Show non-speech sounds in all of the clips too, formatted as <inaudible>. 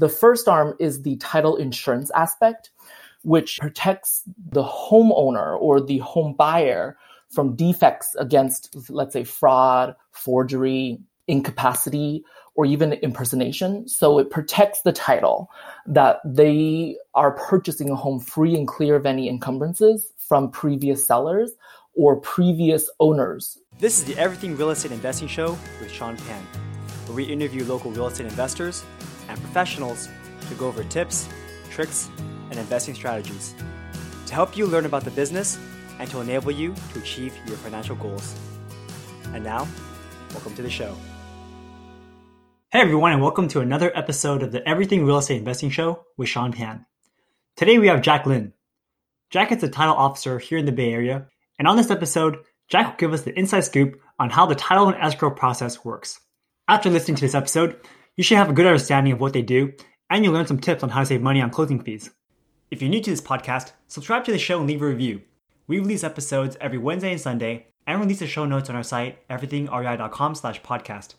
The first arm is the title insurance aspect, which protects the homeowner or the home buyer from defects against, let's say, fraud, forgery, incapacity, or even impersonation. So it protects the title that they are purchasing a home free and clear of any encumbrances from previous sellers or previous owners. This is the Everything Real Estate Investing Show with Sean Pan, where we interview local real estate investors and professionals to go over tips, tricks, and investing strategies to help you learn about the business and to enable you to achieve your financial goals. And now, welcome to the show. Hey everyone, and welcome to another episode of the Everything Real Estate Investing Show with Sean Pan. Today we have Jack Lin. Jack is a title officer here in the Bay Area, and on this episode, Jack will give us the inside scoop on how the title and escrow process works. After listening to this episode, you should have a good understanding of what they do, and you'll learn some tips on how to save money on closing fees. If you're new to this podcast, subscribe to the show and leave a review. We release episodes every Wednesday and Sunday, and release the show notes on our site, everythingrei.com slash podcast.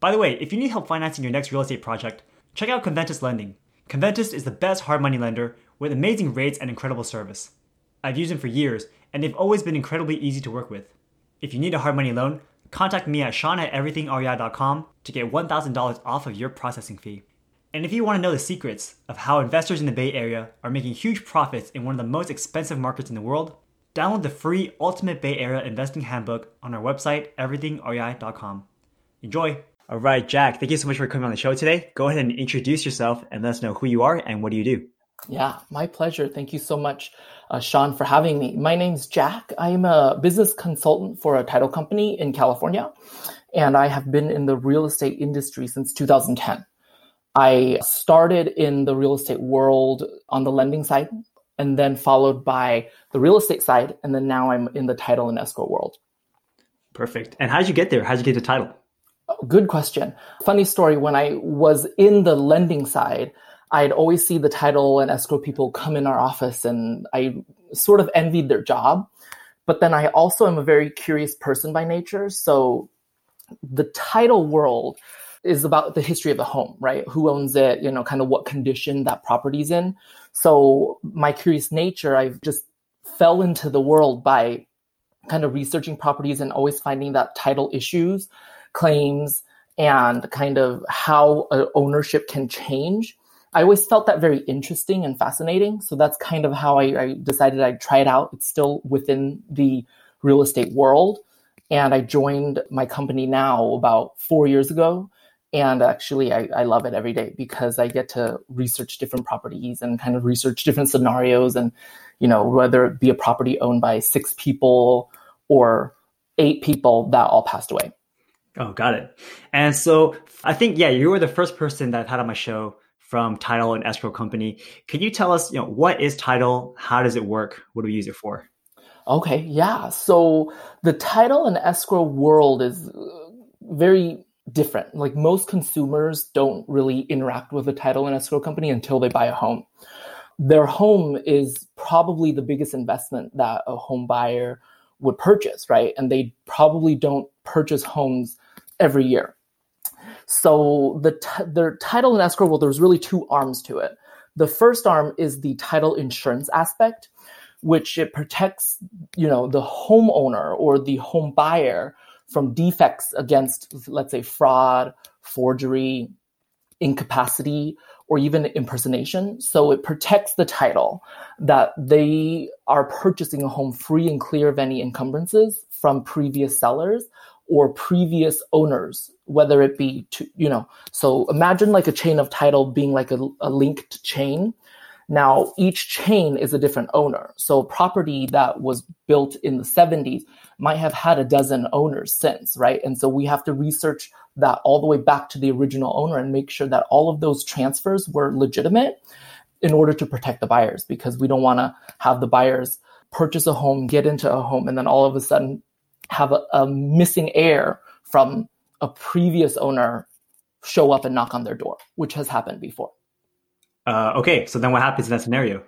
By the way, if you need help financing your next real estate project, check out Conventus Lending. Conventus is the best hard money lender with amazing rates and incredible service. I've used them for years, and they've always been incredibly easy to work with. If you need a hard money loan, contact me at sean at everythingrei.com to get $1,000 off of your processing fee. And if you want to know the secrets of how investors in the Bay Area are making huge profits in one of the most expensive markets in the world, download the free Ultimate Bay Area Investing Handbook on our website, everythingrei.com. Enjoy! All right, Jack, thank you so much for coming on the show today. Go ahead and introduce yourself and let us know who you are and what do you do. Yeah, my pleasure. Thank you so much, uh, Sean, for having me. My name's Jack. I'm a business consultant for a title company in California, and I have been in the real estate industry since 2010. I started in the real estate world on the lending side, and then followed by the real estate side, and then now I'm in the title and escrow world. Perfect. And how did you get there? How did you get the title? Good question. Funny story. When I was in the lending side, I'd always see the title and escrow people come in our office and I sort of envied their job. But then I also am a very curious person by nature. So the title world is about the history of the home, right? Who owns it, you know, kind of what condition that property's in. So my curious nature, I've just fell into the world by kind of researching properties and always finding that title issues claims and kind of how ownership can change. I always felt that very interesting and fascinating. So that's kind of how I, I, decided I'd try it out. It's still within the real estate world. And I joined my company now about four years ago. And actually, I, I love it every day because I get to research different properties and kind of research different scenarios. And, you know, whether it be a property owned by six people or eight people that all passed away. Oh, got it. And so I think, yeah, you were the first person that I've had on my show from Title and Escrow Company. Can you tell us, you know, what is Title? How does it work? What do we use it for? Okay, yeah. So the title and escrow world is uh, very different. Like most consumers don't really interact with a title and escrow company until they buy a home. Their home is probably the biggest investment that a home buyer would purchase, right? And they probably don't purchase homes every year. So the t- their title and escrow, well, there's really two arms to it. The first arm is the title insurance aspect, which it protects, you know, the homeowner or the home buyer from defects against, let's say, fraud, forgery, incapacity, or even impersonation. So it protects the title that they are purchasing a home free and clear of any encumbrances from previous sellers or previous owners, whether it be to, you know, so imagine like a chain of title being like a, a linked chain. Now, each chain is a different owner. So, property that was built in the 70s might have had a dozen owners since, right? And so, we have to research that all the way back to the original owner and make sure that all of those transfers were legitimate in order to protect the buyers because we don't want to have the buyers purchase a home, get into a home, and then all of a sudden have a, a missing heir from a previous owner show up and knock on their door, which has happened before. Uh, okay, so then what happens in that scenario?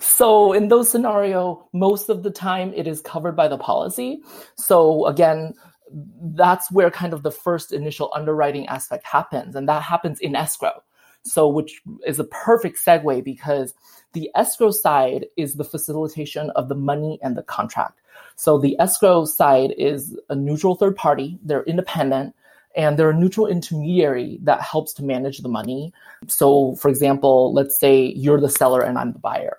So in those scenario, most of the time it is covered by the policy. So again, that's where kind of the first initial underwriting aspect happens, and that happens in escrow. So, which is a perfect segue because the escrow side is the facilitation of the money and the contract. So, the escrow side is a neutral third party, they're independent, and they're a neutral intermediary that helps to manage the money. So, for example, let's say you're the seller and I'm the buyer.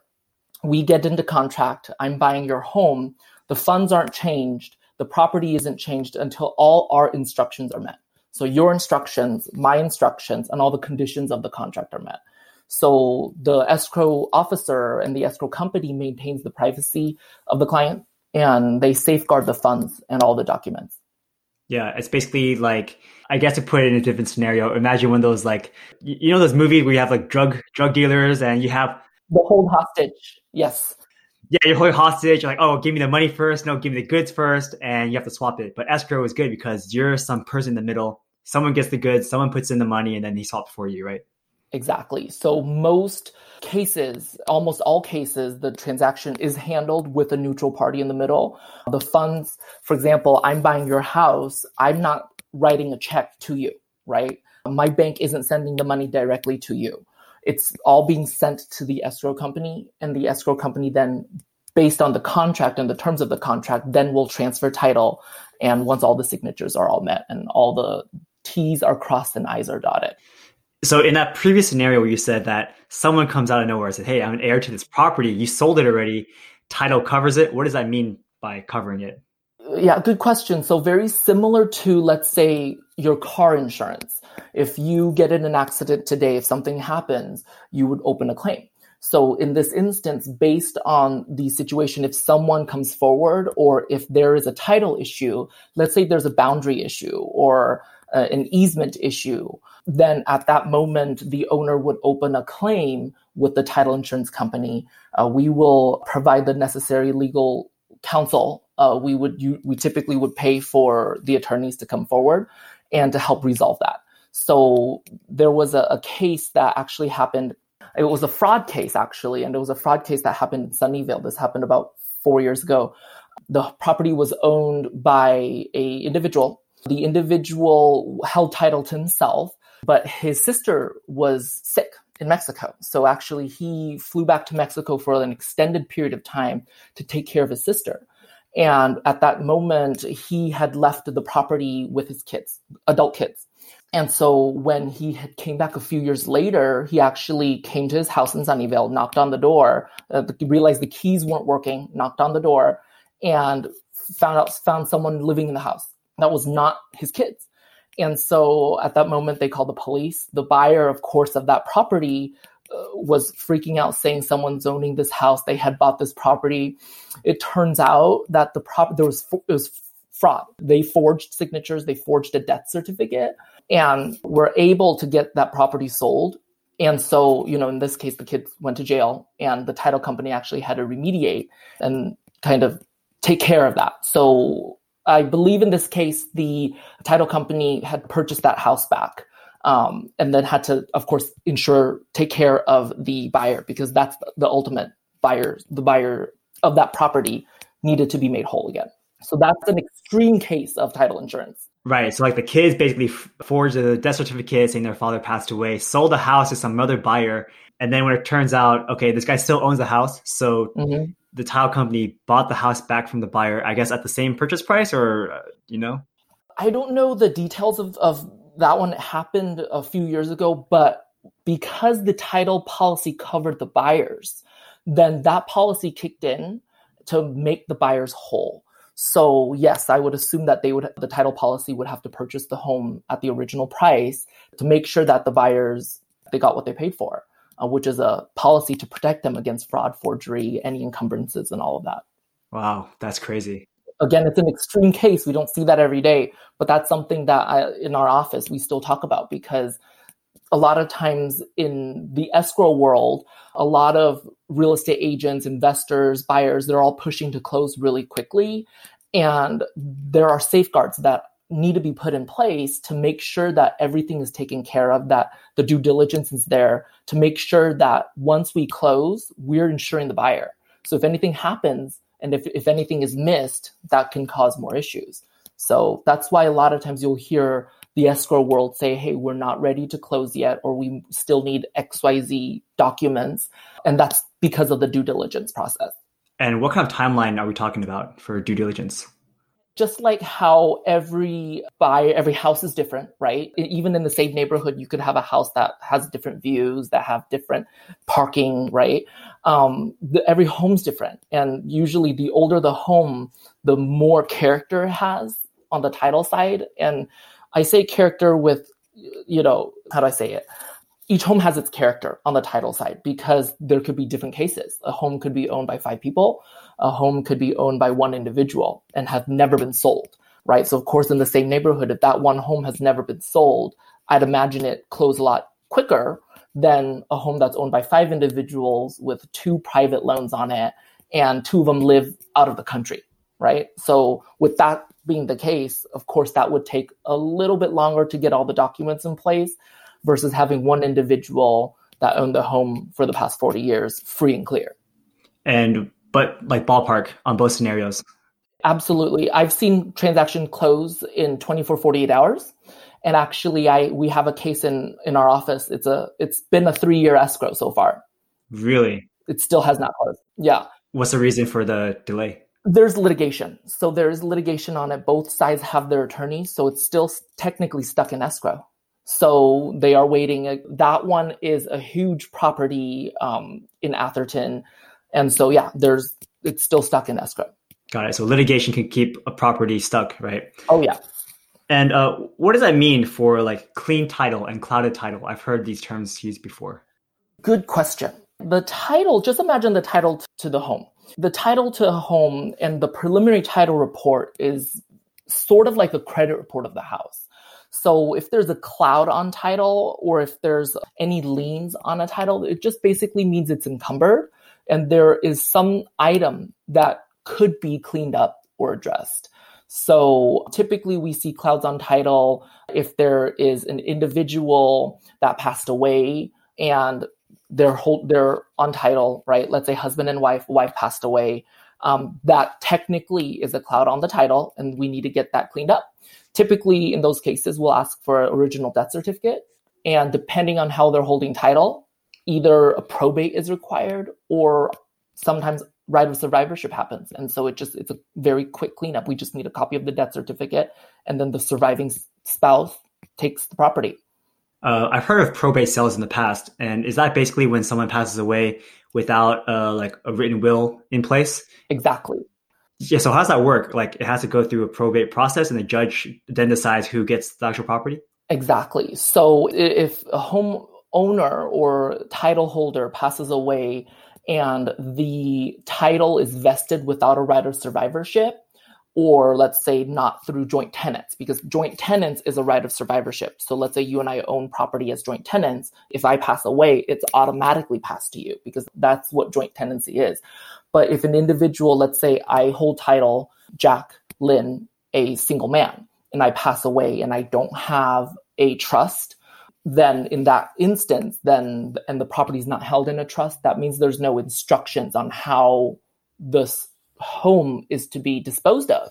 We get into contract, I'm buying your home, the funds aren't changed, the property isn't changed until all our instructions are met. So your instructions, my instructions, and all the conditions of the contract are met. So the escrow officer and the escrow company maintains the privacy of the client and they safeguard the funds and all the documents. Yeah, it's basically like I guess to put it in a different scenario. Imagine one of those like you know those movies where you have like drug drug dealers and you have the hold hostage. Yes. Yeah, you're holding hostage. You're like, oh, give me the money first. No, give me the goods first, and you have to swap it. But escrow is good because you're some person in the middle someone gets the goods, someone puts in the money, and then he swaps for you, right? Exactly. So most cases, almost all cases, the transaction is handled with a neutral party in the middle. The funds, for example, I'm buying your house, I'm not writing a check to you, right? My bank isn't sending the money directly to you. It's all being sent to the escrow company, and the escrow company then based on the contract and the terms of the contract, then will transfer title. And once all the signatures are all met and all the T's are crossed and I's are dotted. So in that previous scenario where you said that someone comes out of nowhere and said, Hey, I'm an heir to this property, you sold it already, title covers it. What does that mean by covering it? Yeah, good question. So very similar to let's say your car insurance. If you get in an accident today, if something happens, you would open a claim. So in this instance, based on the situation, if someone comes forward or if there is a title issue, let's say there's a boundary issue or uh, an easement issue, then at that moment, the owner would open a claim with the title insurance company. Uh, we will provide the necessary legal counsel. Uh, we would you, we typically would pay for the attorneys to come forward and to help resolve that. So there was a, a case that actually happened. It was a fraud case actually, and it was a fraud case that happened in Sunnyvale. This happened about four years ago. The property was owned by a individual the individual held title to himself, but his sister was sick in Mexico. So actually, he flew back to Mexico for an extended period of time to take care of his sister. And at that moment, he had left the property with his kids, adult kids. And so when he had came back a few years later, he actually came to his house in Sunnyvale, knocked on the door, uh, realized the keys weren't working, knocked on the door, and found out found someone living in the house that was not his kids. And so at that moment, they called the police. The buyer, of course, of that property uh, was freaking out, saying someone's owning this house. They had bought this property. It turns out that the prop there was it was fraud. They forged signatures. They forged a death certificate, and were able to get that property sold. And so, you know, in this case, the kids went to jail, and the title company actually had to remediate and kind of take care of that. So I believe in this case, the title company had purchased that house back. Um, and then had to, of course, ensure, take care of the buyer because that's the ultimate buyer. The buyer of that property needed to be made whole again. So that's an extreme case of title insurance. Right. So like the kids basically forged a death certificate saying their father passed away, sold the house to some other buyer, and then when it turns out, okay, this guy still owns the house, so mm-hmm the tile company bought the house back from the buyer, I guess at the same purchase price or, uh, you know? I don't know the details of, of that one. It happened a few years ago, but because the title policy covered the buyers, then that policy kicked in to make the buyers whole. So yes, I would assume that they would the title policy would have to purchase the home at the original price to make sure that the buyers they got what they paid for uh, which is a policy to protect them against fraud, forgery, any encumbrances, and all of that. Wow, that's crazy. Again, it's an extreme case. We don't see that every day, but that's something that I, in our office we still talk about because a lot of times in the escrow world, a lot of real estate agents, investors, buyers, they're all pushing to close really quickly. And there are safeguards that need to be put in place to make sure that everything is taken care of, that the due diligence is there to make sure that once we close, we're insuring the buyer. So if anything happens and if, if anything is missed, that can cause more issues. So that's why a lot of times you'll hear the escrow world say, hey, we're not ready to close yet, or we still need XYZ documents. And that's because of the due diligence process. And what kind of timeline are we talking about for due diligence? just like how every buy every house is different right even in the same neighborhood you could have a house that has different views that have different parking right um, the, every home's different and usually the older the home the more character it has on the title side and i say character with you know how do i say it each home has its character on the title side because there could be different cases. A home could be owned by five people, a home could be owned by one individual and have never been sold, right? So, of course, in the same neighborhood, if that one home has never been sold, I'd imagine it close a lot quicker than a home that's owned by five individuals with two private loans on it and two of them live out of the country, right? So, with that being the case, of course, that would take a little bit longer to get all the documents in place versus having one individual that owned the home for the past 40 years free and clear. And but like ballpark on both scenarios. Absolutely. I've seen transaction close in 24 48 hours. And actually I we have a case in in our office. It's a it's been a 3-year escrow so far. Really? It still has not closed. Yeah. What's the reason for the delay? There's litigation. So there's litigation on it. Both sides have their attorneys, so it's still technically stuck in escrow. So they are waiting. That one is a huge property um, in Atherton, and so yeah, there's it's still stuck in escrow. Got it. So litigation can keep a property stuck, right? Oh yeah. And uh, what does that mean for like clean title and clouded title? I've heard these terms used before. Good question. The title, just imagine the title to the home. The title to home and the preliminary title report is sort of like a credit report of the house. So if there's a cloud on title or if there's any liens on a title, it just basically means it's encumbered and there is some item that could be cleaned up or addressed. So typically we see clouds on title if there is an individual that passed away and they're hold, they're on title, right? Let's say husband and wife, wife passed away. Um, that technically is a cloud on the title, and we need to get that cleaned up. Typically, in those cases, we'll ask for an original death certificate. And depending on how they're holding title, either a probate is required or sometimes right of survivorship happens. And so it just, it's a very quick cleanup. We just need a copy of the death certificate and then the surviving spouse takes the property. Uh, I've heard of probate sales in the past. And is that basically when someone passes away without uh, like a written will in place? Exactly. Yeah. So how does that work? Like it has to go through a probate process, and the judge then decides who gets the actual property. Exactly. So if a home owner or title holder passes away and the title is vested without a right of survivorship, or let's say not through joint tenants, because joint tenants is a right of survivorship. So let's say you and I own property as joint tenants. If I pass away, it's automatically passed to you because that's what joint tenancy is. But if an individual, let's say I hold title, Jack Lin a single man, and I pass away and I don't have a trust, then in that instance, then and the property is not held in a trust, that means there's no instructions on how this home is to be disposed of.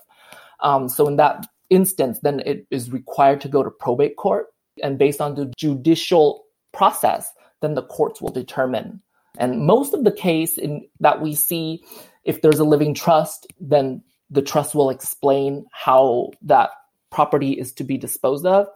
Um, so in that instance, then it is required to go to probate court, and based on the judicial process, then the courts will determine and most of the case in, that we see, if there's a living trust, then the trust will explain how that property is to be disposed of.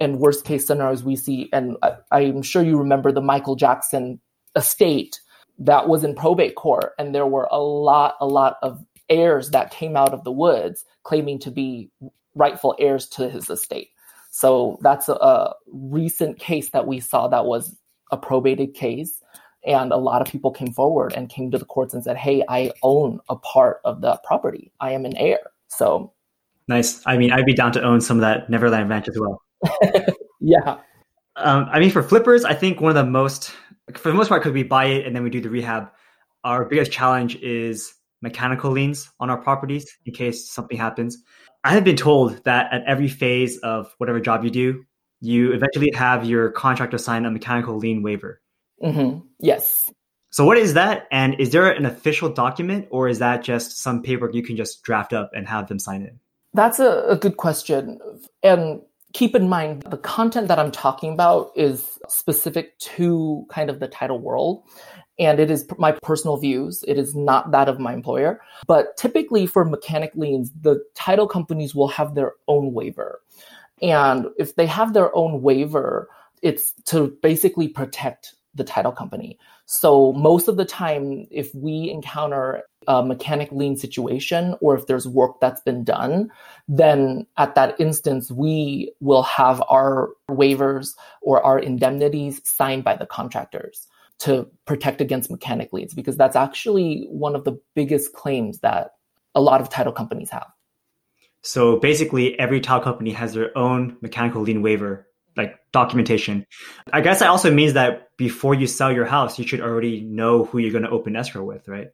And worst case scenarios we see, and I, am sure you remember the Michael Jackson estate that was in probate court, and there were a lot, a lot of heirs that came out of the woods claiming to be rightful heirs to his estate. So that's a, a recent case that we saw that was a probated case and a lot of people came forward and came to the courts and said, Hey, I own a part of the property. I am an heir. So nice. I mean, I'd be down to own some of that Neverland Ranch as well. <laughs> yeah. Um, I mean, for flippers, I think one of the most, for the most part, because we buy it and then we do the rehab, our biggest challenge is mechanical liens on our properties in case something happens. I have been told that at every phase of whatever job you do, you eventually have your contractor sign a mechanical lien waiver. Mm-hmm. Yes. So what is that? And is there an official document or is that just some paper you can just draft up and have them sign it? That's a, a good question. And keep in mind the content that I'm talking about is specific to kind of the title world. And it is my personal views. It is not that of my employer. But typically for mechanic liens, the title companies will have their own waiver. And if they have their own waiver, it's to basically protect the title company. So most of the time, if we encounter a mechanic lien situation or if there's work that's been done, then at that instance, we will have our waivers or our indemnities signed by the contractors to protect against mechanic liens because that's actually one of the biggest claims that a lot of title companies have. So basically, every title company has their own mechanical lien waiver like documentation. I guess that also means that before you sell your house, you should already know who you're going to open escrow with, right?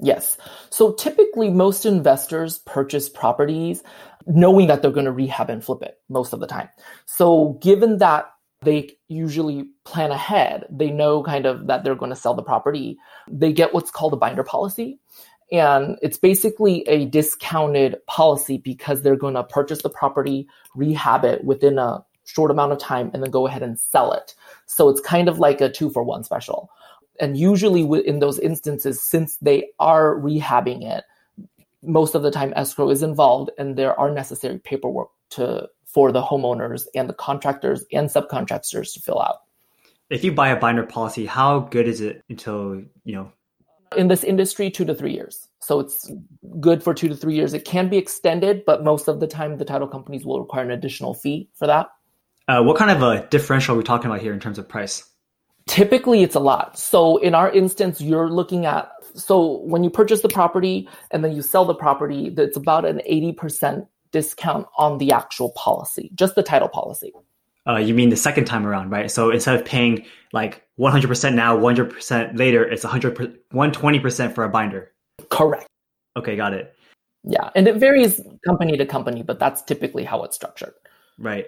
Yes. So typically, most investors purchase properties knowing that they're going to rehab and flip it most of the time. So, given that they usually plan ahead, they know kind of that they're going to sell the property, they get what's called a binder policy. And it's basically a discounted policy because they're going to purchase the property, rehab it within a short amount of time and then go ahead and sell it. So it's kind of like a two for one special. And usually in those instances, since they are rehabbing it, most of the time escrow is involved and there are necessary paperwork to for the homeowners and the contractors and subcontractors to fill out. If you buy a binder policy, how good is it until, you know, in this industry 2 to 3 years. So it's good for 2 to 3 years. It can be extended, but most of the time the title companies will require an additional fee for that. Uh, what kind of a differential are we talking about here in terms of price? Typically, it's a lot. So in our instance, you're looking at so when you purchase the property and then you sell the property, it's about an 80% discount on the actual policy, just the title policy. Uh, you mean the second time around, right? So instead of paying like 100% now, 100% later, it's 100 120% for a binder. Correct. Okay, got it. Yeah, and it varies company to company, but that's typically how it's structured. Right.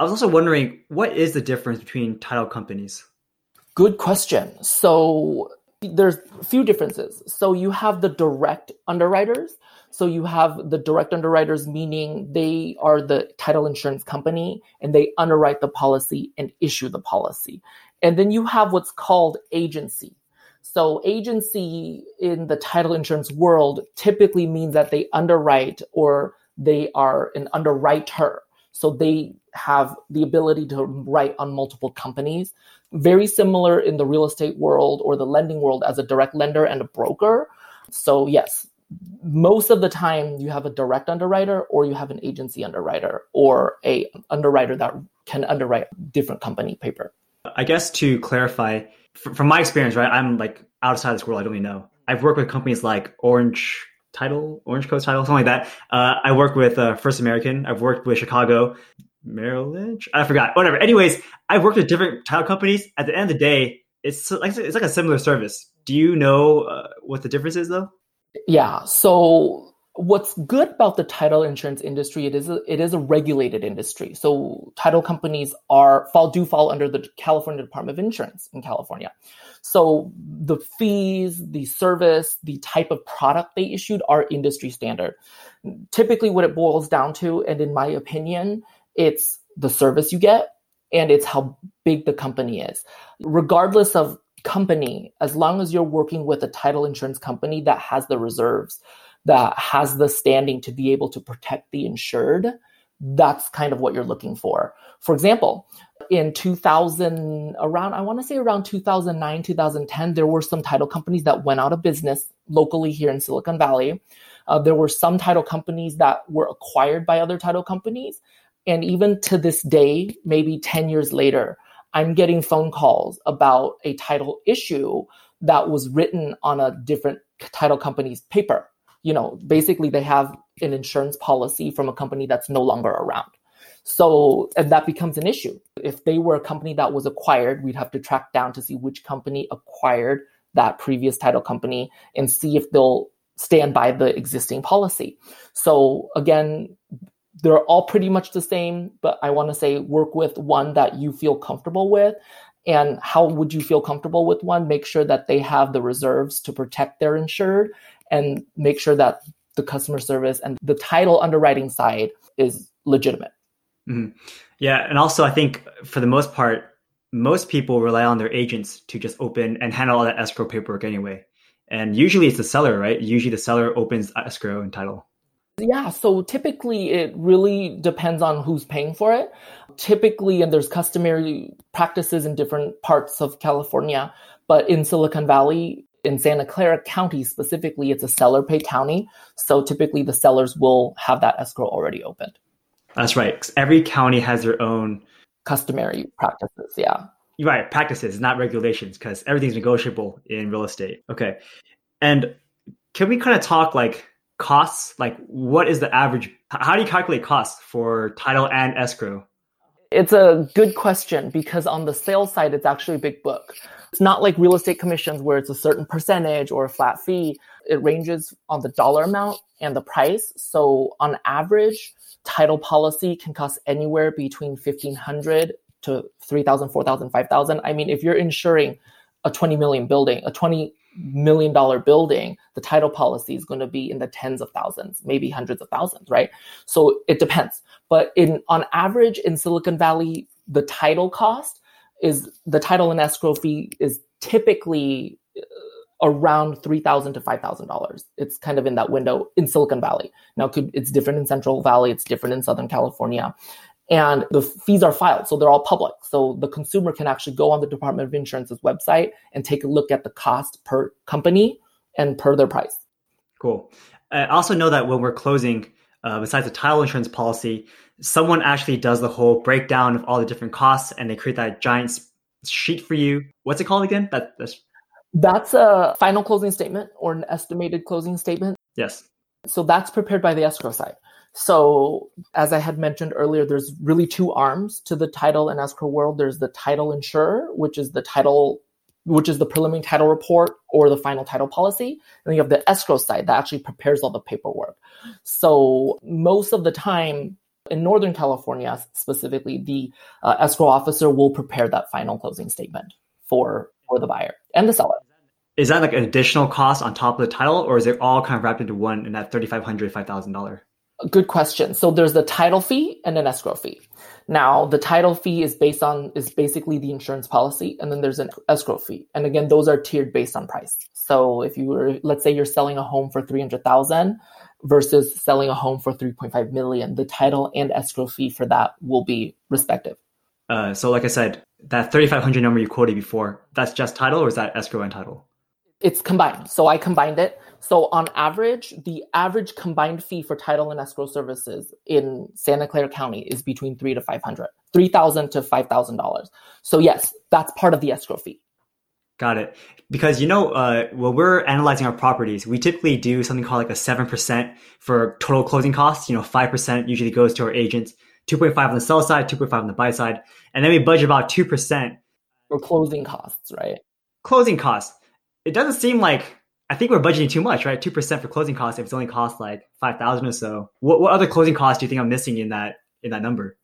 I was also wondering what is the difference between title companies? Good question. So there's a few differences. So you have the direct underwriters. So you have the direct underwriters, meaning they are the title insurance company and they underwrite the policy and issue the policy. And then you have what's called agency. So agency in the title insurance world typically means that they underwrite or they are an underwriter. So they have the ability to write on multiple companies. Very similar in the real estate world or the lending world as a direct lender and a broker. So, yes, most of the time you have a direct underwriter or you have an agency underwriter or a underwriter that can underwrite different company paper. I guess to clarify, from my experience, right, I'm like outside this world, I don't really know. I've worked with companies like Orange Title, Orange Coast Title, something like that. Uh, I work with uh, First American. I've worked with Chicago. Merrill Lynch. I forgot. Whatever. Anyways, I've worked with different title companies. At the end of the day, it's like it's like a similar service. Do you know uh, what the difference is, though? Yeah. So what's good about the title insurance industry it is a, it is a regulated industry so title companies are fall do fall under the california department of insurance in california so the fees the service the type of product they issued are industry standard typically what it boils down to and in my opinion it's the service you get and it's how big the company is. Regardless of company, as long as you're working with a title insurance company that has the reserves, that has the standing to be able to protect the insured, that's kind of what you're looking for. For example, in 2000, around, I want to say around 2009, 2010, there were some title companies that went out of business locally here in Silicon Valley. Uh, there were some title companies that were acquired by other title companies. And even to this day, maybe 10 years later, I'm getting phone calls about a title issue that was written on a different title company's paper. You know, basically, they have an insurance policy from a company that's no longer around. So and that becomes an issue. If they were a company that was acquired, we'd have to track down to see which company acquired that previous title company and see if they'll stand by the existing policy. So again, they're all pretty much the same, but I want to say work with one that you feel comfortable with. And how would you feel comfortable with one? Make sure that they have the reserves to protect their insured and make sure that the customer service and the title underwriting side is legitimate. Mm-hmm. Yeah, and also I think for the most part, most people rely on their agents to just open and handle all that escrow paperwork anyway. And usually it's the seller, right? Usually the seller opens escrow and title. Yeah, so typically it really depends on who's paying for it. Typically, and there's customary practices in different parts of California, but in Silicon Valley, in Santa Clara County specifically, it's a seller pay county. So typically the sellers will have that escrow already opened. That's right. Every county has their own customary practices. Yeah. You're Right. Practices, not regulations, because everything's negotiable in real estate. Okay. And can we kind of talk like costs? Like, what is the average? How do you calculate costs for title and escrow? It's a good question because on the sales side, it's actually a big book. It's not like real estate commissions where it's a certain percentage or a flat fee. It ranges on the dollar amount and the price. So on average, title policy can cost anywhere between 1500 to 3000 4000 5000 i mean if you're insuring a 20 million building a 20 million dollar building the title policy is going to be in the tens of thousands maybe hundreds of thousands right so it depends but in on average in silicon valley the title cost is the title and escrow fee is typically uh, around three thousand to five thousand dollars. It's kind of in that window in Silicon Valley. Now, could, it's different in Central Valley. It's different in Southern California, and the fees are filed, so they're all public. So the consumer can actually go on the Department of Insurance's website and take a look at the cost per company and per their price. Cool. Uh, I also know that when we're closing, uh, besides the title insurance policy, someone actually does the whole breakdown of all the different costs, and they create that giant sheet for you. What's it called again? That that's that's a final closing statement or an estimated closing statement. Yes. So that's prepared by the escrow side. So, as I had mentioned earlier, there's really two arms to the title and escrow world. There's the title insurer, which is the title, which is the preliminary title report or the final title policy. And then you have the escrow side that actually prepares all the paperwork. So, most of the time, in Northern California specifically, the uh, escrow officer will prepare that final closing statement for for the buyer and the seller. Is that like an additional cost on top of the title, or is it all kind of wrapped into one in that $3,500, $5,000? Good question. So there's the title fee and an escrow fee. Now the title fee is based on is basically the insurance policy, and then there's an escrow fee. And again, those are tiered based on price. So if you were, let's say you're selling a home for three hundred thousand versus selling a home for three point five million, the title and escrow fee for that will be respective. Uh, so like I said, that 3,500 number you quoted before, that's just title or is that escrow and title? It's combined. So I combined it. So on average, the average combined fee for title and escrow services in Santa Clara County is between three to five hundred, three thousand to $5,000. So yes, that's part of the escrow fee. Got it. Because you know, uh, when we're analyzing our properties, we typically do something called like a seven percent for total closing costs. You know, five percent usually goes to our agents, 2.5 on the sell side, 2.5 on the buy side, and then we budget about 2% for closing costs, right? Closing costs. It doesn't seem like I think we're budgeting too much, right? 2% for closing costs if it's only cost like 5,000 or so. What what other closing costs do you think I'm missing in that in that number?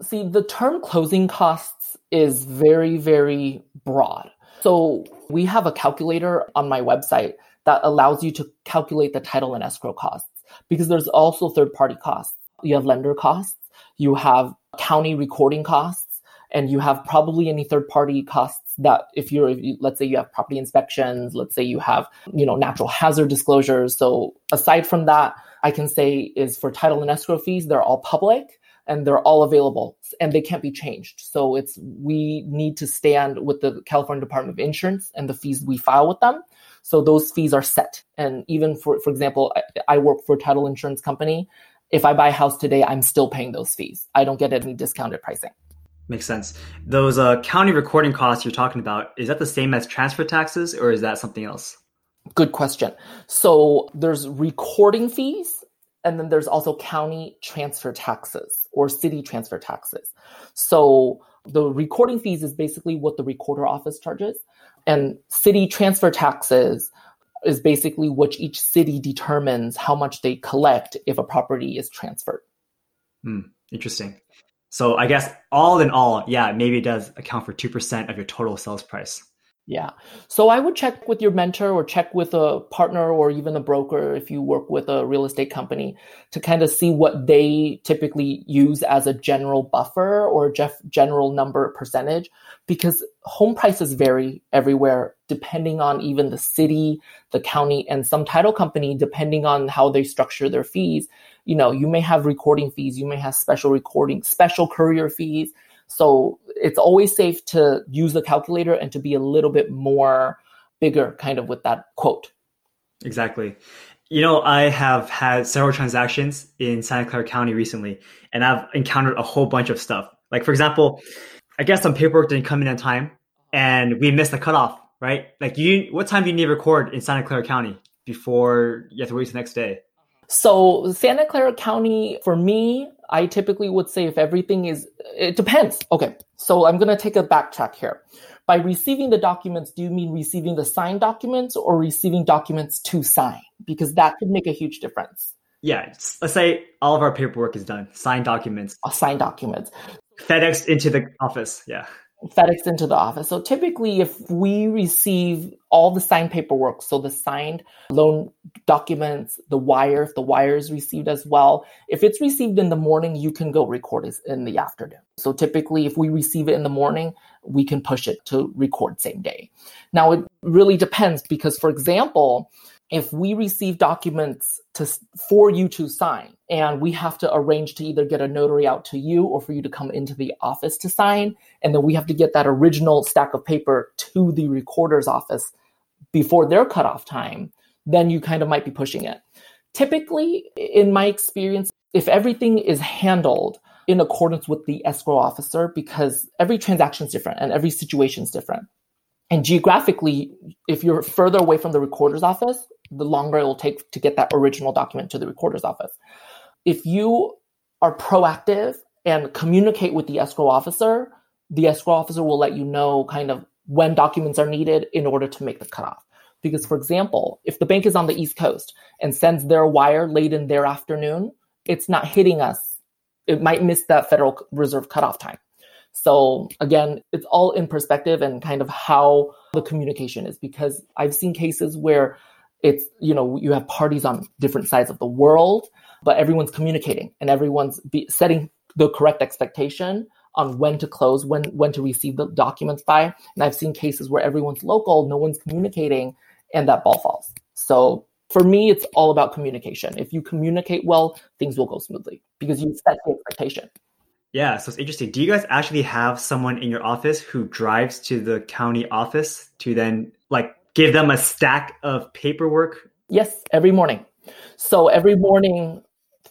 See, the term closing costs is very very broad. So, we have a calculator on my website that allows you to calculate the title and escrow costs because there's also third party costs. You have lender costs you have county recording costs, and you have probably any third party costs that if you're, if you, let's say you have property inspections, let's say you have, you know, natural hazard disclosures. So aside from that, I can say is for title and escrow fees, they're all public and they're all available and they can't be changed. So it's, we need to stand with the California Department of Insurance and the fees we file with them. So those fees are set. And even for, for example, I, I work for a title insurance company if I buy a house today, I'm still paying those fees. I don't get any discounted pricing. Makes sense. Those uh, county recording costs you're talking about, is that the same as transfer taxes or is that something else? Good question. So there's recording fees and then there's also county transfer taxes or city transfer taxes. So the recording fees is basically what the recorder office charges and city transfer taxes is basically which each city determines how much they collect if a property is transferred. Hmm, interesting. So I guess all in all, yeah, maybe it does account for 2% of your total sales price. Yeah. So I would check with your mentor or check with a partner or even a broker if you work with a real estate company to kind of see what they typically use as a general buffer or general number percentage because home prices vary everywhere depending on even the city, the county, and some title company, depending on how they structure their fees. You know, you may have recording fees, you may have special recording, special courier fees so it's always safe to use the calculator and to be a little bit more bigger kind of with that quote. Exactly. You know, I have had several transactions in Santa Clara County recently, and I've encountered a whole bunch of stuff. Like, for example, I guess some paperwork didn't come in on time, and we missed the cutoff, right? Like, you, what time do you need to record in Santa Clara County before you have to wait the next day? So Santa Clara County, for me, I typically would say if everything is, it depends. Okay. So I'm going to take a backtrack here. By receiving the documents, do you mean receiving the signed documents or receiving documents to sign? Because that could make a huge difference. Yeah. Let's say all of our paperwork is done, signed documents. Uh, signed documents. FedEx into the office. Yeah. FedEx into the office. So typically, if we receive all the signed paperwork, so the signed loan documents, the wire, if the wire is received as well, if it's received in the morning, you can go record it in the afternoon. So typically, if we receive it in the morning, we can push it to record same day. Now, it really depends because, for example, if we receive documents to for you to sign and we have to arrange to either get a notary out to you or for you to come into the office to sign. And then we have to get that original stack of paper to the recorder's office before their cutoff time. Then you kind of might be pushing it. Typically in my experience if everything is handled in accordance with the escrow officer because every transaction is different and every situation is different. And geographically, if you're further away from the recorder's office, the longer it will take to get that original document to the recorder's office. If you are proactive and communicate with the escrow officer, the escrow officer will let you know kind of when documents are needed in order to make the cutoff. Because, for example, if the bank is on the East Coast and sends their wire late in their afternoon, it's not hitting us. It might miss that Federal Reserve cutoff time. So again, it's all in perspective and kind of how the communication is because I've seen cases where it's, you know, you have parties on different sides of the world, but everyone's communicating and everyone's be- setting the correct expectation on when to close, when when to receive the documents by. And I've seen cases where everyone's local, no one's communicating, and that ball falls. So for me, it's all about communication. If you communicate well, things will go smoothly because you set the expectation. Yeah, so it's interesting. Do you guys actually have someone in your office who drives to the county office to then like give them a stack of paperwork? Yes, every morning. So every morning,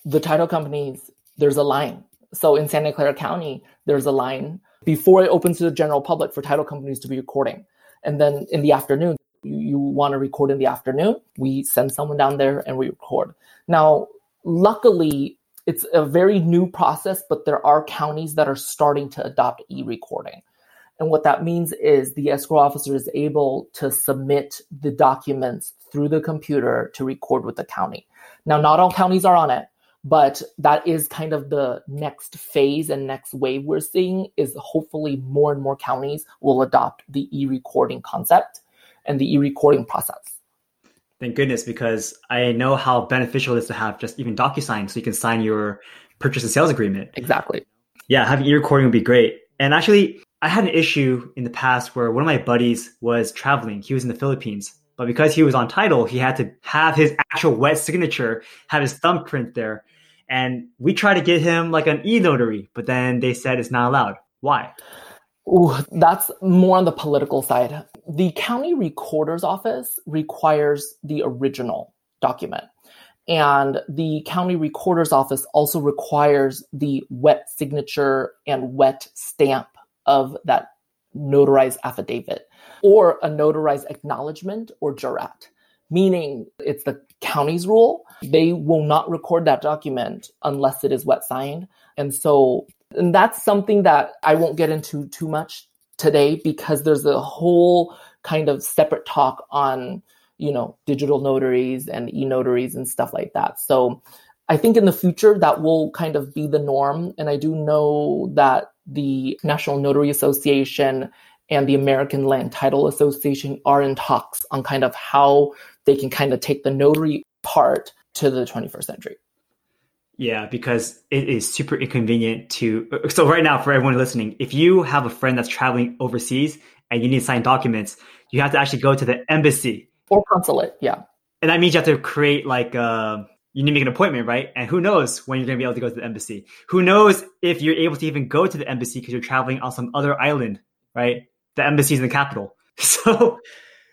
the title companies, there's a line. So in Santa Clara County, there's a line before it opens to the general public for title companies to be recording. And then in the afternoon, you, you want to record in the afternoon, we send someone down there and we record. Now, luckily, it's a very new process, but there are counties that are starting to adopt e-recording. And what that means is the escrow officer is able to submit the documents through the computer to record with the county. Now, not all counties are on it, but that is kind of the next phase and next wave we're seeing is hopefully more and more counties will adopt the e-recording concept and the e-recording process. Thank goodness, because I know how beneficial it is to have just even DocuSign so you can sign your purchase and sales agreement. Exactly. Yeah, having e-recording would be great. And actually, I had an issue in the past where one of my buddies was traveling. He was in the Philippines, but because he was on title, he had to have his actual wet signature, have his thumbprint there. And we tried to get him like an e-notary, but then they said it's not allowed. Why? Ooh, that's more on the political side the county recorder's office requires the original document. And the county recorder's office also requires the wet signature and wet stamp of that notarized affidavit or a notarized acknowledgement or jurat, meaning it's the county's rule. They will not record that document unless it is wet signed. And so and that's something that I won't get into too much today because there's a whole kind of separate talk on you know digital notaries and e-notaries and stuff like that so i think in the future that will kind of be the norm and i do know that the national notary association and the American Land Title Association are in talks on kind of how they can kind of take the notary part to the 21st century. Yeah, because it is super inconvenient to. So, right now, for everyone listening, if you have a friend that's traveling overseas and you need to sign documents, you have to actually go to the embassy or consulate. Yeah. And that means you have to create like, uh, you need to make an appointment, right? And who knows when you're going to be able to go to the embassy? Who knows if you're able to even go to the embassy because you're traveling on some other island, right? The embassy is in the capital. <laughs> So,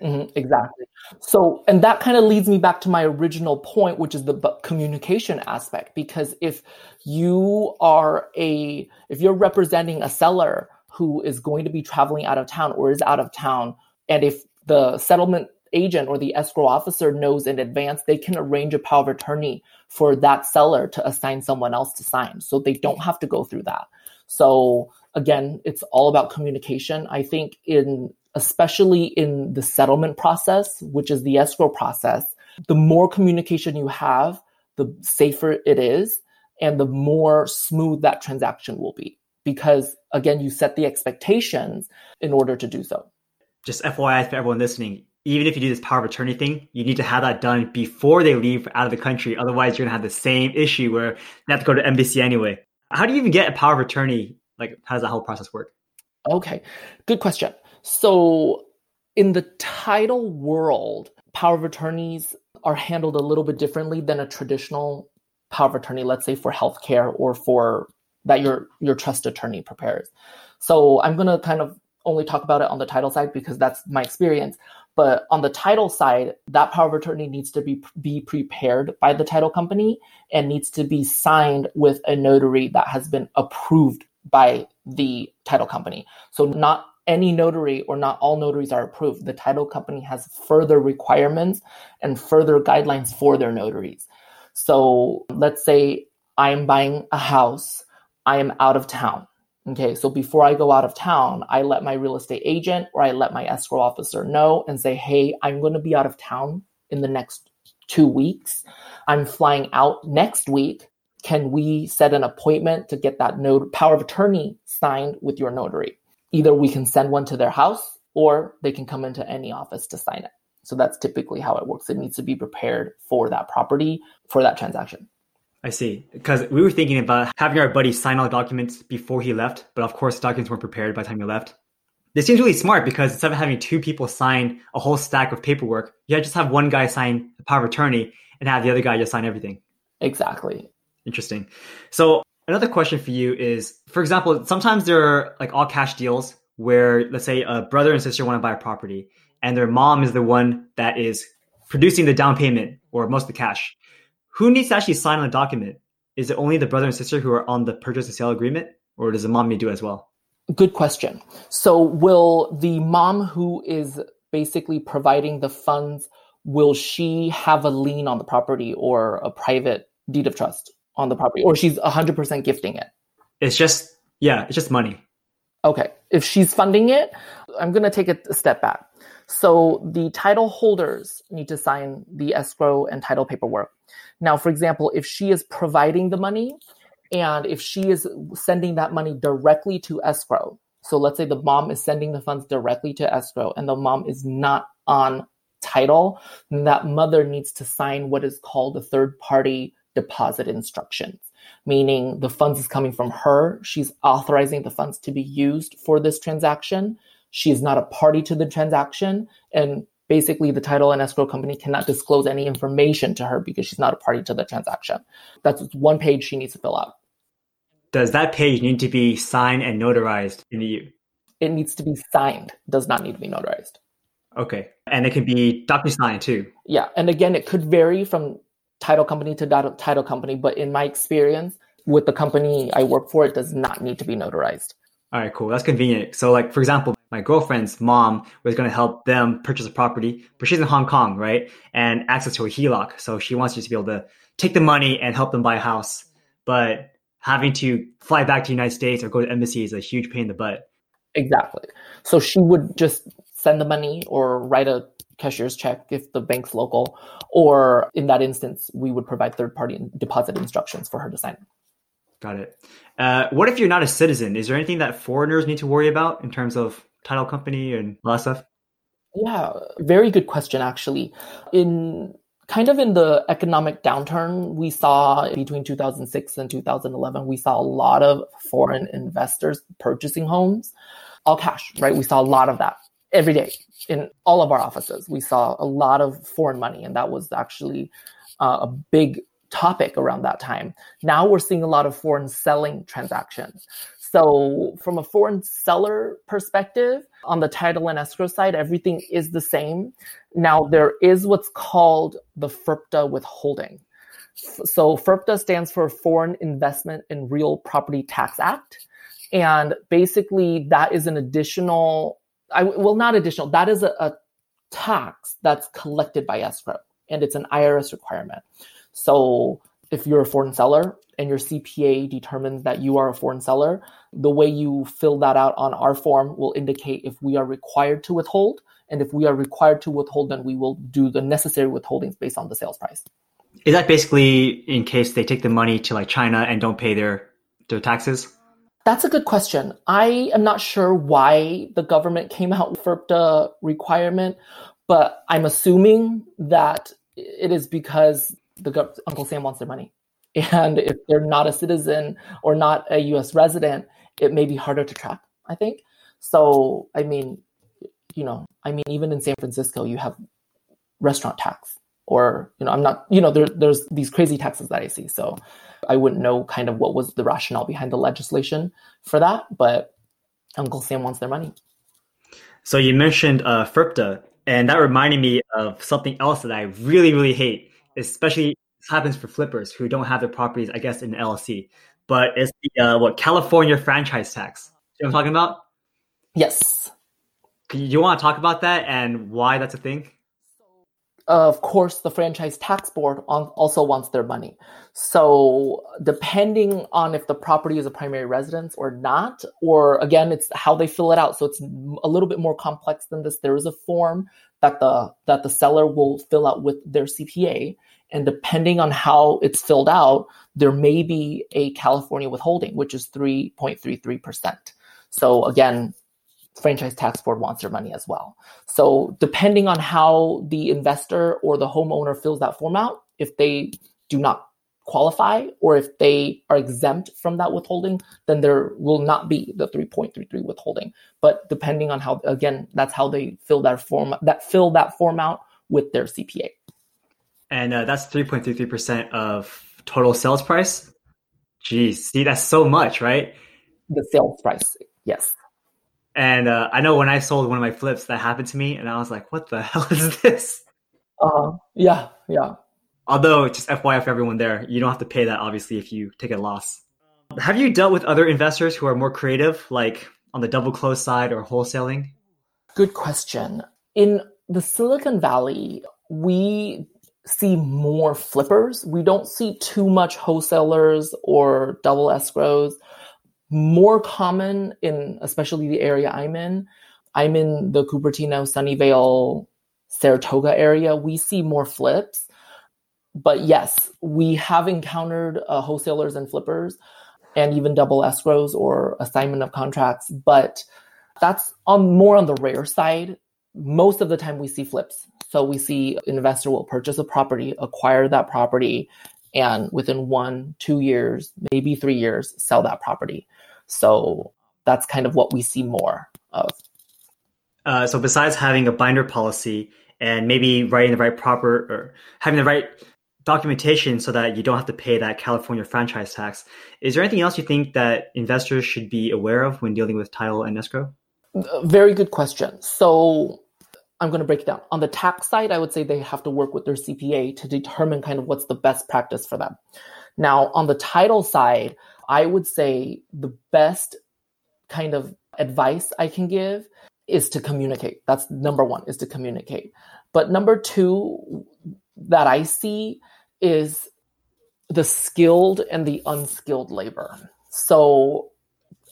mm-hmm, exactly. So, and that kind of leads me back to my original point, which is the communication aspect. Because if you are a, if you're representing a seller who is going to be traveling out of town or is out of town, and if the settlement agent or the escrow officer knows in advance, they can arrange a power of attorney for that seller to assign someone else to sign. So they don't have to go through that. So again, it's all about communication. I think in especially in the settlement process, which is the escrow process, the more communication you have, the safer it is and the more smooth that transaction will be because again you set the expectations in order to do so just FYI for everyone listening, even if you do this power of attorney thing, you need to have that done before they leave out of the country. Otherwise, you're gonna have the same issue where they have to go to embassy anyway. How do you even get a power of attorney? Like, how does that whole process work? Okay, good question. So, in the title world, power of attorneys are handled a little bit differently than a traditional power of attorney, let's say for healthcare or for that your your trust attorney prepares. So I'm going to kind of only talk about it on the title side because that's my experience. But on the title side, that power of attorney needs to be be prepared by the title company and needs to be signed with a notary that has been approved by the title company. So not any notary or not all notaries are approved. The title company has further requirements and further guidelines for their notaries. So let's say I'm buying a house, I am out of town. Okay, so before I go out of town, I let my real estate agent or I let my escrow officer know and say, hey, I'm going to be out of town in the next two weeks. I'm flying out next week. Can we set an appointment to get that note power of attorney signed with your notary? Either we can send one to their house or they can come into any office to sign it. So that's typically how it works. It needs to be prepared for that property for that transaction. I see. Because we were thinking about having our buddy sign all the documents before he left, but of course, documents weren't prepared by the time he left. This seems really smart because instead of having two people sign a whole stack of paperwork, you just have one guy sign the power of attorney and have the other guy just sign everything. Exactly. Interesting. So another question for you is, for example, sometimes there are like all cash deals where let's say a brother and sister want to buy a property and their mom is the one that is producing the down payment or most of the cash who needs to actually sign on the document? Is it only the brother and sister who are on the purchase and sale agreement, or does the mom need to do as well? Good question. So, will the mom who is basically providing the funds will she have a lien on the property or a private deed of trust on the property, or she's 100% gifting it? It's just yeah, it's just money. Okay, if she's funding it, I'm going to take a step back. So the title holders need to sign the escrow and title paperwork. Now, for example, if she is providing the money and if she is sending that money directly to escrow, so let's say the mom is sending the funds directly to escrow and the mom is not on title, then that mother needs to sign what is called a third party deposit instructions, meaning the funds is coming from her. She's authorizing the funds to be used for this transaction. She is not a party to the transaction. And basically, the title and escrow company cannot disclose any information to her because she's not a party to the transaction. That's one page she needs to fill out. Does that page need to be signed and notarized in the EU? It needs to be signed, does not need to be notarized. Okay. And it can be DocuSign too. Yeah. And again, it could vary from title company to title company, but in my experience, with the company I work for, it does not need to be notarized. All right, cool. That's convenient. So, like, for example, my girlfriend's mom was going to help them purchase a property, but she's in Hong Kong, right? And access to a HELOC. So she wants you to be able to take the money and help them buy a house. But having to fly back to the United States or go to embassy is a huge pain in the butt. Exactly. So she would just send the money or write a cashier's check if the bank's local. Or in that instance, we would provide third party deposit instructions for her to sign. Got it. Uh, what if you're not a citizen? Is there anything that foreigners need to worry about in terms of title company and all that stuff? Yeah, very good question, actually. In kind of in the economic downturn we saw between 2006 and 2011, we saw a lot of foreign investors purchasing homes, all cash, right? We saw a lot of that every day in all of our offices. We saw a lot of foreign money, and that was actually uh, a big topic around that time. Now we're seeing a lot of foreign selling transactions. So, from a foreign seller perspective, on the title and escrow side, everything is the same. Now, there is what's called the FIRPTA withholding. So, FIRPTA stands for Foreign Investment in Real Property Tax Act. And basically, that is an additional, I, well, not additional, that is a, a tax that's collected by escrow, and it's an IRS requirement. So, if you're a foreign seller and your CPA determines that you are a foreign seller, the way you fill that out on our form will indicate if we are required to withhold. And if we are required to withhold, then we will do the necessary withholdings based on the sales price. Is that basically in case they take the money to like China and don't pay their their taxes? That's a good question. I am not sure why the government came out with FIRPTA requirement, but I'm assuming that it is because the Uncle Sam wants their money. <laughs> And if they're not a citizen or not a US resident, it may be harder to track, I think. So, I mean, you know, I mean, even in San Francisco, you have restaurant tax, or, you know, I'm not, you know, there, there's these crazy taxes that I see. So I wouldn't know kind of what was the rationale behind the legislation for that, but Uncle Sam wants their money. So you mentioned uh, FIRPTA, and that reminded me of something else that I really, really hate especially this happens for flippers who don't have their properties, I guess, in LLC. But it's the uh, what California franchise tax. You know what I'm talking about? Yes. Do you want to talk about that and why that's a thing? Of course, the franchise tax board also wants their money. So, depending on if the property is a primary residence or not, or again, it's how they fill it out. So, it's a little bit more complex than this. There is a form that the that the seller will fill out with their CPA, and depending on how it's filled out, there may be a California withholding, which is three point three three percent. So again, franchise tax board wants their money as well. So depending on how the investor or the homeowner fills that form out, if they do not qualify or if they are exempt from that withholding, then there will not be the 3.33 withholding. But depending on how, again, that's how they fill that form, that fill that form out with their CPA. And uh, that's 3.33% of total sales price. Geez, see, that's so much, right? The sales price, yes. And uh, I know when I sold one of my flips, that happened to me, and I was like, "What the <laughs> hell is this?" Uh, yeah, yeah. Although, just FYI for everyone there, you don't have to pay that obviously if you take a loss. Have you dealt with other investors who are more creative, like on the double close side or wholesaling? Good question. In the Silicon Valley, we see more flippers. We don't see too much wholesalers or double escrows. More common in especially the area I'm in. I'm in the Cupertino, Sunnyvale, Saratoga area. We see more flips but yes, we have encountered uh, wholesalers and flippers and even double escrows or assignment of contracts, but that's on more on the rare side. Most of the time we see flips. So we see an investor will purchase a property, acquire that property, and within one, two years, maybe three years, sell that property. So that's kind of what we see more of. Uh, so besides having a binder policy and maybe writing the right proper or having the right documentation so that you don't have to pay that California franchise tax. Is there anything else you think that investors should be aware of when dealing with title and escrow? Very good question. So I'm going to break it down. On the tax side, I would say they have to work with their CPA to determine kind of what's the best practice for them. Now, on the title side, I would say the best kind of advice I can give is to communicate. That's number one, is to communicate. But number two, that I see is the skilled and the unskilled labor. So,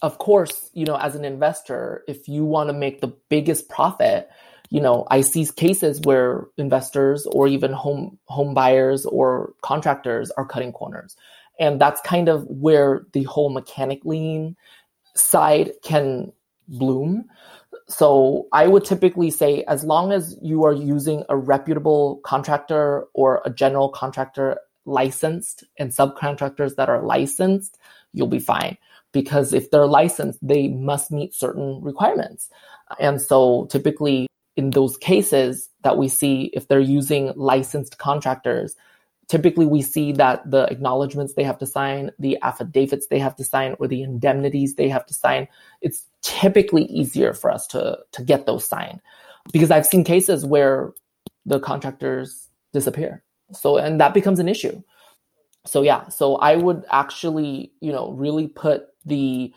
of course, you know, as an investor, if you want to make the biggest profit, you know, I see cases where investors or even home home buyers or contractors are cutting corners. And that's kind of where the whole mechanic lien side can bloom. So I would typically say, as long as you are using a reputable contractor or a general contractor licensed and subcontractors that are licensed, you'll be fine. Because if they're licensed, they must meet certain requirements. And so typically in those cases that we see, if they're using licensed contractors, typically we see that the acknowledgments they have to sign, the affidavits they have to sign, or the indemnities they have to sign, it's typically easier for us to, to get those signed. Because I've seen cases where the contractors disappear. So, and that becomes an issue. So yeah, so I would actually, you know, really put the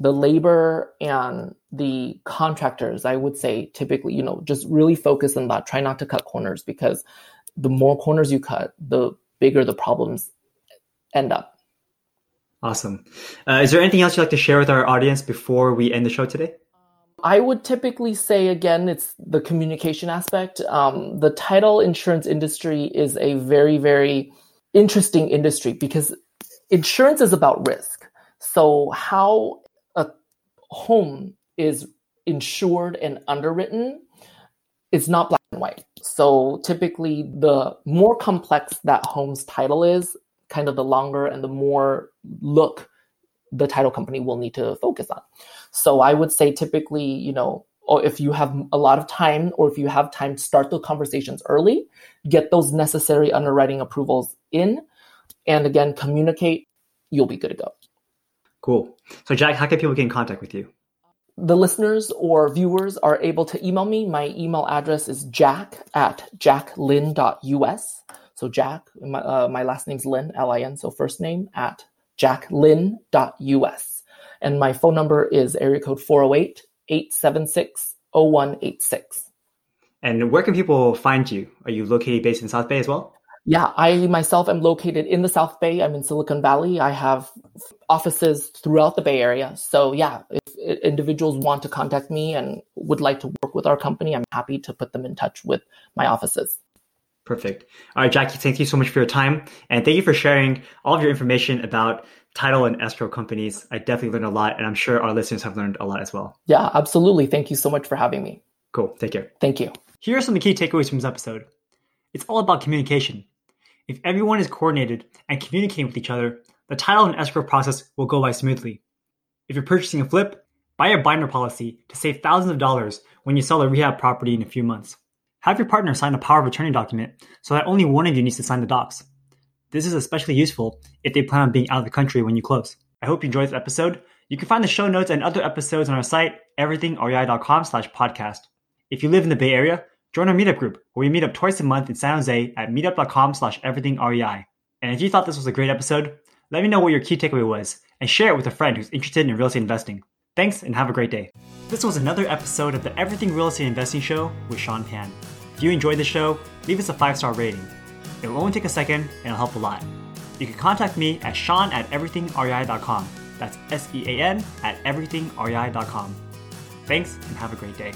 the labor and the contractors, I would say typically, you know, just really focus on that. Try not to cut corners because the more corners you cut, the bigger the problems end up. Awesome. Uh, is there anything else you'd like to share with our audience before we end the show today? I would typically say again, it's the communication aspect. Um, the title insurance industry is a very, very interesting industry because insurance is about risk. So, how a home is insured and underwritten is not black and white. So typically, the more complex that home's title is, kind of the longer and the more look the title company will need to focus on. So I would say typically, you know, or if you have a lot of time or if you have time, start the conversations early, get those necessary underwriting approvals in, and again, communicate, you'll be good to go. Cool. So, Jack, how can people get in contact with you? The listeners or viewers are able to email me. My email address is jack at jacklin.us. So Jack, my, uh, my last name's Lin, L-I-N, so first name at jacklin.us. And my phone number is area code 408-876-0186. And where can people find you? Are you located based in South Bay as well? Yeah, I myself am located in the South Bay. I'm in Silicon Valley. I have offices throughout the Bay Area. So, yeah, individuals want to contact me and would like to work with our company, I'm happy to put them in touch with my offices. Perfect. All right, Jackie, thank you so much for your time. And thank you for sharing all of your information about title and escrow companies. I definitely learned a lot, and I'm sure our listeners have learned a lot as well. Yeah, absolutely. Thank you so much for having me. Cool. Take care. Thank you. Here are some of the key takeaways from this episode. It's all about communication. If everyone is coordinated and communicating with each other, the title and escrow process will go by smoothly. If you're purchasing a flip, buy a binder policy to save thousands of dollars when you sell a rehab property in a few months. Have your partner sign a power of attorney document so that only one of you needs to sign the docs. This is especially useful if they plan on being out of the country when you close. I hope you enjoyed this episode. You can find the show notes and other episodes on our site, everythingrei.com slash podcast. If you live in the Bay Area, Join our meetup group where we meet up twice a month in San Jose at meetup.com slash everythingrei. And if you thought this was a great episode, let me know what your key takeaway was and share it with a friend who's interested in real estate investing. Thanks and have a great day. This was another episode of the Everything Real Estate Investing Show with Sean Pan. If you enjoyed the show, leave us a five star rating. It will only take a second and it'll help a lot. You can contact me at sean at everythingrei.com. That's S E A N at everythingrei.com. Thanks and have a great day.